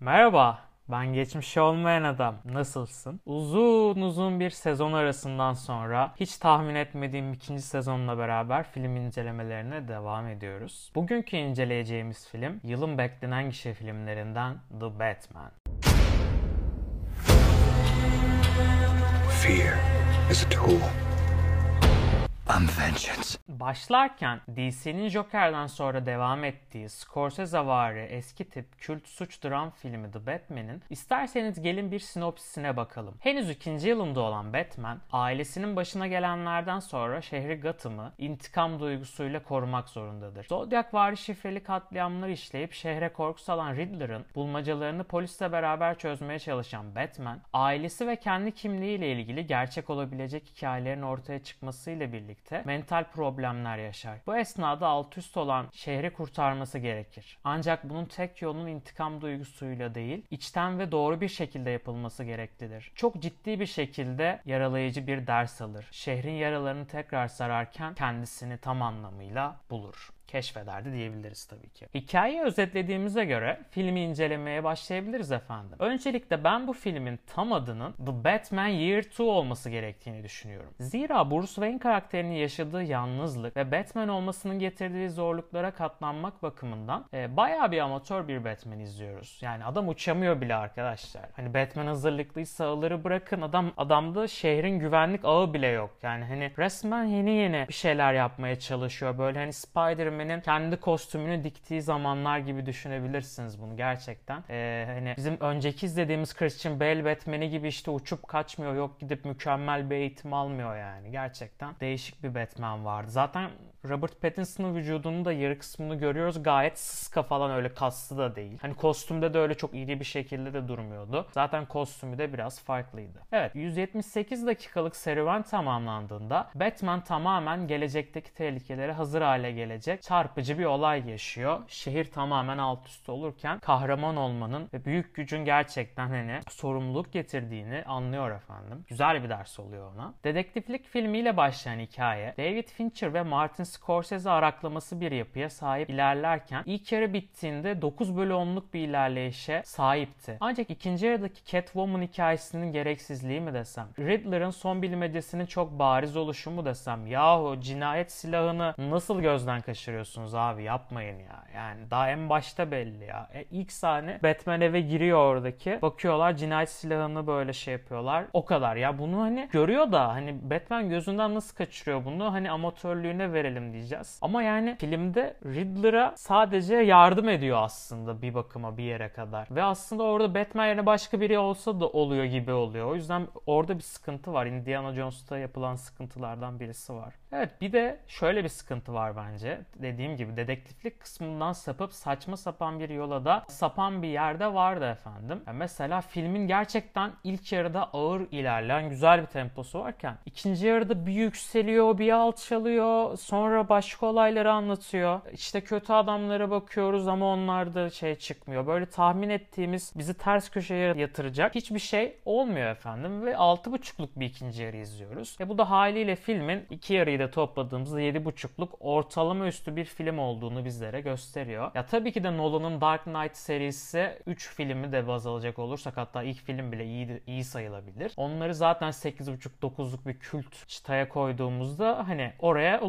Merhaba, ben geçmiş olmayan adam. Nasılsın? Uzun uzun bir sezon arasından sonra hiç tahmin etmediğim ikinci sezonla beraber film incelemelerine devam ediyoruz. Bugünkü inceleyeceğimiz film yılın beklenen gişe filmlerinden The Batman. Fear is a tool. Başlarken DC'nin Joker'dan sonra devam ettiği Scorsese-vari eski tip kült suç dram filmi The Batman'in isterseniz gelin bir sinopsisine bakalım. Henüz ikinci yılında olan Batman, ailesinin başına gelenlerden sonra şehri Gotham'ı intikam duygusuyla korumak zorundadır. Zodiac-vari şifreli katliamlar işleyip şehre korku salan Riddler'ın bulmacalarını polisle beraber çözmeye çalışan Batman, ailesi ve kendi kimliğiyle ilgili gerçek olabilecek hikayelerin ortaya çıkmasıyla birlikte mental problemler yaşar. Bu esnada alt üst olan şehri kurtarması gerekir. Ancak bunun tek yolunun intikam duygusuyla değil, içten ve doğru bir şekilde yapılması gereklidir. Çok ciddi bir şekilde yaralayıcı bir ders alır. Şehrin yaralarını tekrar sararken kendisini tam anlamıyla bulur keşfederdi diyebiliriz tabii ki. Hikayeyi özetlediğimize göre filmi incelemeye başlayabiliriz efendim. Öncelikle ben bu filmin tam adının The Batman Year 2 olması gerektiğini düşünüyorum. Zira Bruce Wayne karakterinin yaşadığı yalnızlık ve Batman olmasının getirdiği zorluklara katlanmak bakımından e, bayağı bir amatör bir Batman izliyoruz. Yani adam uçamıyor bile arkadaşlar. Hani Batman hazırlıklıysa ağları bırakın adam adamda şehrin güvenlik ağı bile yok. Yani hani resmen yeni yeni bir şeyler yapmaya çalışıyor. Böyle hani Spider Batman'in kendi kostümünü diktiği zamanlar gibi düşünebilirsiniz bunu gerçekten. Ee, hani bizim önceki izlediğimiz Christian Bale Batman'i gibi işte uçup kaçmıyor yok gidip mükemmel bir eğitim almıyor yani. Gerçekten değişik bir Batman vardı. Zaten Robert Pattinson'ın vücudunun da yarı kısmını görüyoruz. Gayet sıska falan öyle kaslı da değil. Hani kostümde de öyle çok iri bir şekilde de durmuyordu. Zaten kostümü de biraz farklıydı. Evet 178 dakikalık serüven tamamlandığında Batman tamamen gelecekteki tehlikelere hazır hale gelecek çarpıcı bir olay yaşıyor. Şehir tamamen alt üst olurken kahraman olmanın ve büyük gücün gerçekten hani sorumluluk getirdiğini anlıyor efendim. Güzel bir ders oluyor ona. Dedektiflik filmiyle başlayan hikaye David Fincher ve Martin Scorsese araklaması bir yapıya sahip ilerlerken ilk yarı bittiğinde 9 bölü 10'luk bir ilerleyişe sahipti. Ancak ikinci yarıdaki Catwoman hikayesinin gereksizliği mi desem, Riddler'ın son bilmecesinin çok bariz oluşu mu desem, yahu cinayet silahını nasıl gözden kaçırıyorsunuz abi yapmayın ya. Yani daha en başta belli ya. E, ilk sahne Batman eve giriyor oradaki. Bakıyorlar cinayet silahını böyle şey yapıyorlar. O kadar ya bunu hani görüyor da hani Batman gözünden nasıl kaçırıyor bunu hani amatörlüğüne verelim verelim diyeceğiz. Ama yani filmde Riddler'a sadece yardım ediyor aslında bir bakıma bir yere kadar. Ve aslında orada Batman yerine başka biri olsa da oluyor gibi oluyor. O yüzden orada bir sıkıntı var. Indiana Jones'ta yapılan sıkıntılardan birisi var. Evet bir de şöyle bir sıkıntı var bence. Dediğim gibi dedektiflik kısmından sapıp saçma sapan bir yola da sapan bir yerde vardı efendim. Yani mesela filmin gerçekten ilk yarıda ağır ilerleyen güzel bir temposu varken ikinci yarıda bir yükseliyor bir alçalıyor sonra başka olayları anlatıyor. İşte kötü adamlara bakıyoruz ama onlar da şey çıkmıyor. Böyle tahmin ettiğimiz bizi ters köşeye yatıracak hiçbir şey olmuyor efendim ve 6.5'luk bir ikinci yarı izliyoruz. Ve bu da haliyle filmin iki yarıyı da topladığımızda 7.5'luk ortalama üstü bir film olduğunu bizlere gösteriyor. Ya tabii ki de Nolan'ın Dark Knight serisi 3 filmi de baz alacak olursak hatta ilk film bile iyi, iyi sayılabilir. Onları zaten 8.5-9'luk bir kült çıtaya koyduğumuzda hani oraya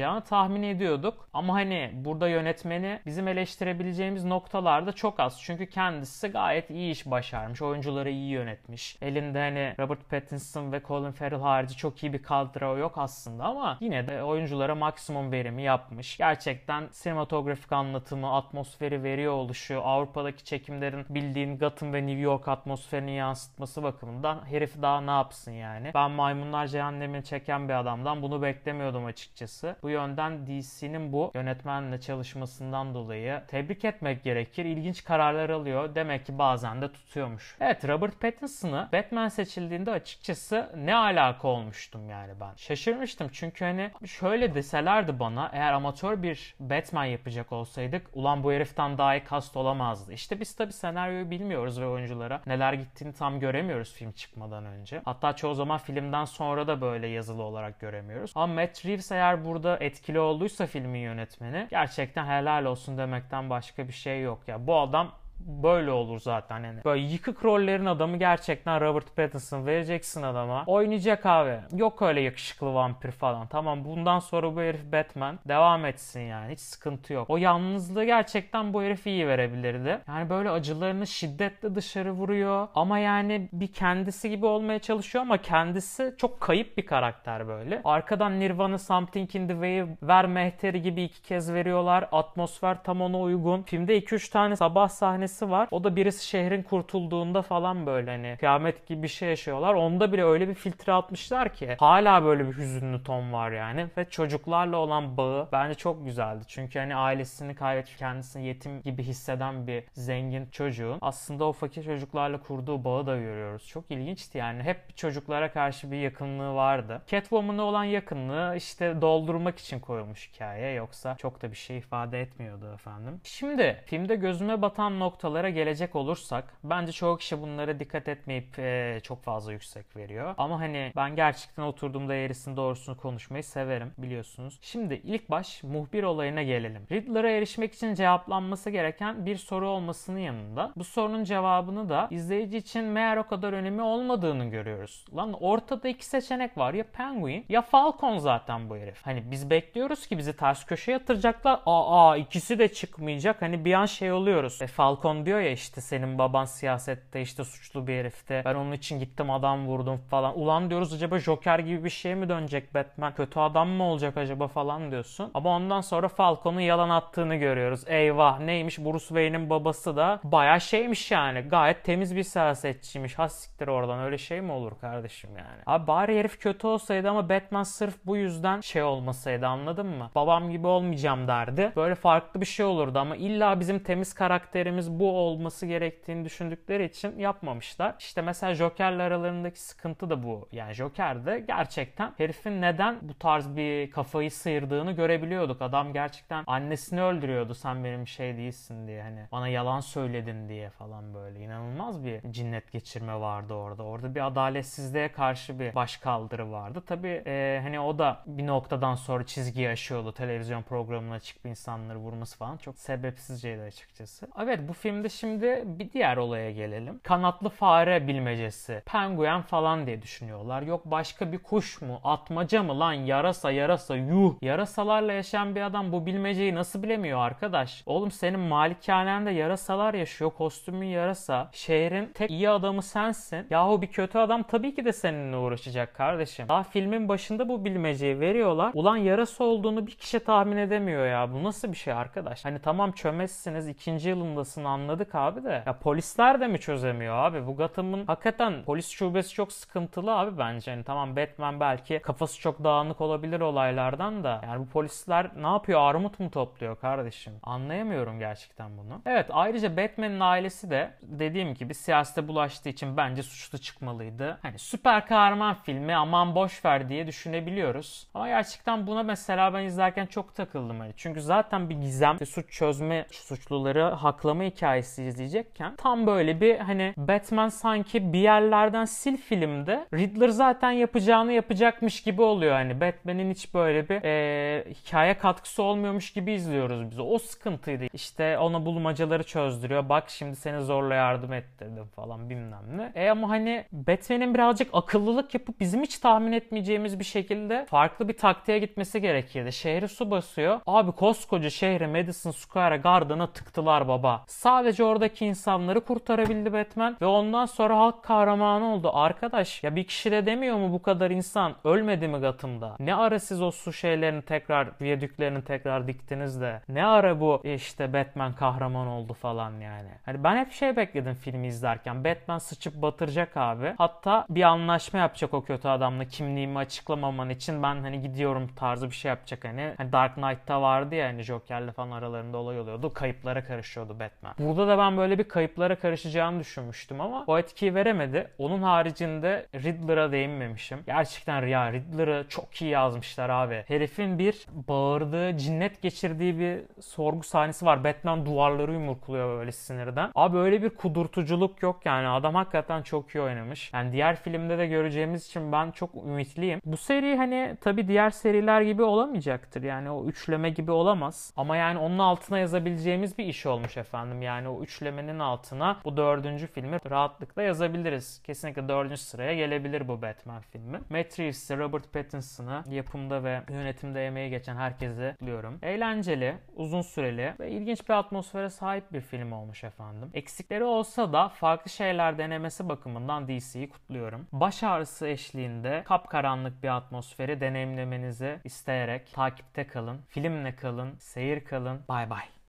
ulaşamayacağını tahmin ediyorduk. Ama hani burada yönetmeni bizim eleştirebileceğimiz noktalarda çok az. Çünkü kendisi gayet iyi iş başarmış. Oyuncuları iyi yönetmiş. Elinde hani Robert Pattinson ve Colin Farrell harici çok iyi bir kadro yok aslında ama yine de oyunculara maksimum verimi yapmış. Gerçekten sinematografik anlatımı, atmosferi veriyor oluşu, Avrupa'daki çekimlerin bildiğin Gotham ve New York atmosferini yansıtması bakımından herif daha ne yapsın yani. Ben Maymunlar Cehennemi'ni çeken bir adamdan bunu beklemiyordum açıkçası. Bu yönden DC'nin bu yönetmenle çalışmasından dolayı tebrik etmek gerekir. İlginç kararlar alıyor. Demek ki bazen de tutuyormuş. Evet Robert Pattinson'ı Batman seçildiğinde açıkçası ne alaka olmuştum yani ben. Şaşırmıştım çünkü hani şöyle deselerdi bana eğer amatör bir Batman yapacak olsaydık ulan bu heriften daha iyi kast olamazdı. İşte biz tabi senaryoyu bilmiyoruz ve oyunculara neler gittiğini tam göremiyoruz film çıkmadan önce. Hatta çoğu zaman filmden sonra da böyle yazılı olarak göremiyoruz. Ama Matt Reeves eğer burada etkili olduysa filmin yönetmeni gerçekten helal olsun demekten başka bir şey yok. Ya bu adam böyle olur zaten yani. Böyle yıkık rollerin adamı gerçekten Robert Pattinson vereceksin adama. Oynayacak abi. Yok öyle yakışıklı vampir falan. Tamam bundan sonra bu herif Batman. Devam etsin yani. Hiç sıkıntı yok. O yalnızlığı gerçekten bu herif iyi verebilirdi. Yani böyle acılarını şiddetle dışarı vuruyor. Ama yani bir kendisi gibi olmaya çalışıyor ama kendisi çok kayıp bir karakter böyle. Arkadan Nirvana Something in the Way ver mehteri gibi iki kez veriyorlar. Atmosfer tam ona uygun. Filmde 2-3 tane sabah sahnesi var. O da birisi şehrin kurtulduğunda falan böyle hani kıyamet gibi bir şey yaşıyorlar. Onda bile öyle bir filtre atmışlar ki hala böyle bir hüzünlü ton var yani. Ve çocuklarla olan bağı bence çok güzeldi. Çünkü hani ailesini kaybetmiş, kendisini yetim gibi hisseden bir zengin çocuğun aslında o fakir çocuklarla kurduğu bağı da görüyoruz. Çok ilginçti yani. Hep çocuklara karşı bir yakınlığı vardı. Catwoman'a olan yakınlığı işte doldurmak için koyulmuş hikaye. Yoksa çok da bir şey ifade etmiyordu efendim. Şimdi filmde gözüme batan noktalara gelecek olursak bence çoğu kişi bunlara dikkat etmeyip e, çok fazla yüksek veriyor. Ama hani ben gerçekten oturduğumda eğrisini doğrusunu konuşmayı severim biliyorsunuz. Şimdi ilk baş muhbir olayına gelelim. Riddler'a erişmek için cevaplanması gereken bir soru olmasının yanında bu sorunun cevabını da izleyici için meğer o kadar önemi olmadığını görüyoruz. Lan ortada iki seçenek var ya Penguin ya Falcon zaten bu herif. Hani biz bekliyoruz ki bizi ters köşeye yatıracaklar. Aa ikisi de çıkmayacak. Hani bir an şey oluyoruz. E, Falcon diyor ya işte senin baban siyasette işte suçlu bir herifte. Ben onun için gittim adam vurdum falan. Ulan diyoruz acaba Joker gibi bir şey mi dönecek Batman? Kötü adam mı olacak acaba falan diyorsun. Ama ondan sonra Falcon'un yalan attığını görüyoruz. Eyvah neymiş Bruce Wayne'in babası da baya şeymiş yani. Gayet temiz bir siyasetçiymiş. Ha siktir oradan öyle şey mi olur kardeşim yani? Abi bari herif kötü olsaydı ama Batman sırf bu yüzden şey olmasaydı anladın mı? Babam gibi olmayacağım derdi. Böyle farklı bir şey olurdu ama illa bizim temiz karakterimiz bu olması gerektiğini düşündükleri için yapmamışlar. İşte mesela Joker'le aralarındaki sıkıntı da bu. Yani Joker'de gerçekten herifin neden bu tarz bir kafayı sıyırdığını görebiliyorduk. Adam gerçekten annesini öldürüyordu sen benim şey değilsin diye hani bana yalan söyledin diye falan böyle. inanılmaz bir cinnet geçirme vardı orada. Orada bir adaletsizliğe karşı bir baş kaldırı vardı. Tabii e, hani o da bir noktadan sonra çizgiyi aşıyordu. Televizyon programına çıkıp insanları vurması falan çok sebepsizceydi açıkçası. Evet bu filmde şimdi bir diğer olaya gelelim. Kanatlı fare bilmecesi. Penguen falan diye düşünüyorlar. Yok başka bir kuş mu? Atmaca mı lan? Yarasa yarasa yuh. Yarasalarla yaşayan bir adam bu bilmeceyi nasıl bilemiyor arkadaş? Oğlum senin malikanende yarasalar yaşıyor. Kostümün yarasa. Şehrin tek iyi adamı sensin. Yahu bir kötü adam tabii ki de seninle uğraşacak kardeşim. Daha filmin başında bu bilmeceyi veriyorlar. Ulan yarasa olduğunu bir kişi tahmin edemiyor ya. Bu nasıl bir şey arkadaş? Hani tamam çömezsiniz ikinci yılındasın anladık abi de. Ya polisler de mi çözemiyor abi? Bu Gotham'ın hakikaten polis şubesi çok sıkıntılı abi bence. Hani tamam Batman belki kafası çok dağınık olabilir olaylardan da. Yani bu polisler ne yapıyor? Armut mu topluyor kardeşim? Anlayamıyorum gerçekten bunu. Evet ayrıca Batman'in ailesi de dediğim gibi siyasete bulaştığı için bence suçlu çıkmalıydı. Hani süper kahraman filmi aman boş ver diye düşünebiliyoruz. Ama gerçekten buna mesela ben izlerken çok takıldım. Hani. Çünkü zaten bir gizem, bir suç çözme, suçluları haklama hikayesi izleyecekken tam böyle bir hani Batman sanki bir yerlerden sil filmde Riddler zaten yapacağını yapacakmış gibi oluyor. Hani Batman'in hiç böyle bir e, hikaye katkısı olmuyormuş gibi izliyoruz biz. O sıkıntıydı. İşte ona bulmacaları çözdürüyor. Bak şimdi seni zorla yardım ettirdim falan bilmem ne. E ama hani Batman'in birazcık akıllılık yapıp bizim hiç tahmin etmeyeceğimiz bir şekilde farklı bir taktiğe gitmesi gerekirdi. Şehri su basıyor. Abi koskoca şehre Madison Square Garden'a tıktılar baba. Sadece oradaki insanları kurtarabildi Batman ve ondan sonra halk kahramanı oldu. Arkadaş ya bir kişi de demiyor mu bu kadar insan ölmedi mi Gotham'da? Ne ara siz o su şeylerini tekrar viyadüklerini tekrar diktiniz de ne ara bu işte Batman kahraman oldu falan yani. Hani ben hep şey bekledim filmi izlerken. Batman sıçıp batıracak abi. Hatta bir anlaşma yapacak o kötü adamla kimliğimi açıklamaman için ben hani gidiyorum tarzı bir şey yapacak hani. hani Dark Knight'ta vardı ya hani Joker'le falan aralarında olay oluyordu. Kayıplara karışıyordu Batman. Burada da ben böyle bir kayıplara karışacağını düşünmüştüm ama o etkiyi veremedi. Onun haricinde Riddler'a değinmemişim. Gerçekten ya Riddler'ı çok iyi yazmışlar abi. Herifin bir bağırdığı, cinnet geçirdiği bir sorgu sahnesi var. Batman duvarları yumrukluyor böyle sinirden. Abi öyle bir kudurtuculuk yok yani. Adam hakikaten çok iyi oynamış. Yani diğer filmde de göreceğimiz için ben çok ümitliyim. Bu seri hani tabi diğer seriler gibi olamayacaktır. Yani o üçleme gibi olamaz. Ama yani onun altına yazabileceğimiz bir iş olmuş efendim. Yani o üçlemenin altına bu dördüncü filmi rahatlıkla yazabiliriz. Kesinlikle dördüncü sıraya gelebilir bu Batman filmi. Matt Reeves'i, Robert Pattinson'ı yapımda ve yönetimde emeği geçen herkese diliyorum. Eğlenceli, uzun süreli ve ilginç bir atmosfere sahip bir film olmuş efendim. Eksikleri olsa da farklı şeyler denemesi bakımından DC'yi kutluyorum. Baş ağrısı eşliğinde kapkaranlık bir atmosferi deneyimlemenizi isteyerek takipte kalın, filmle kalın, seyir kalın. Bay bay.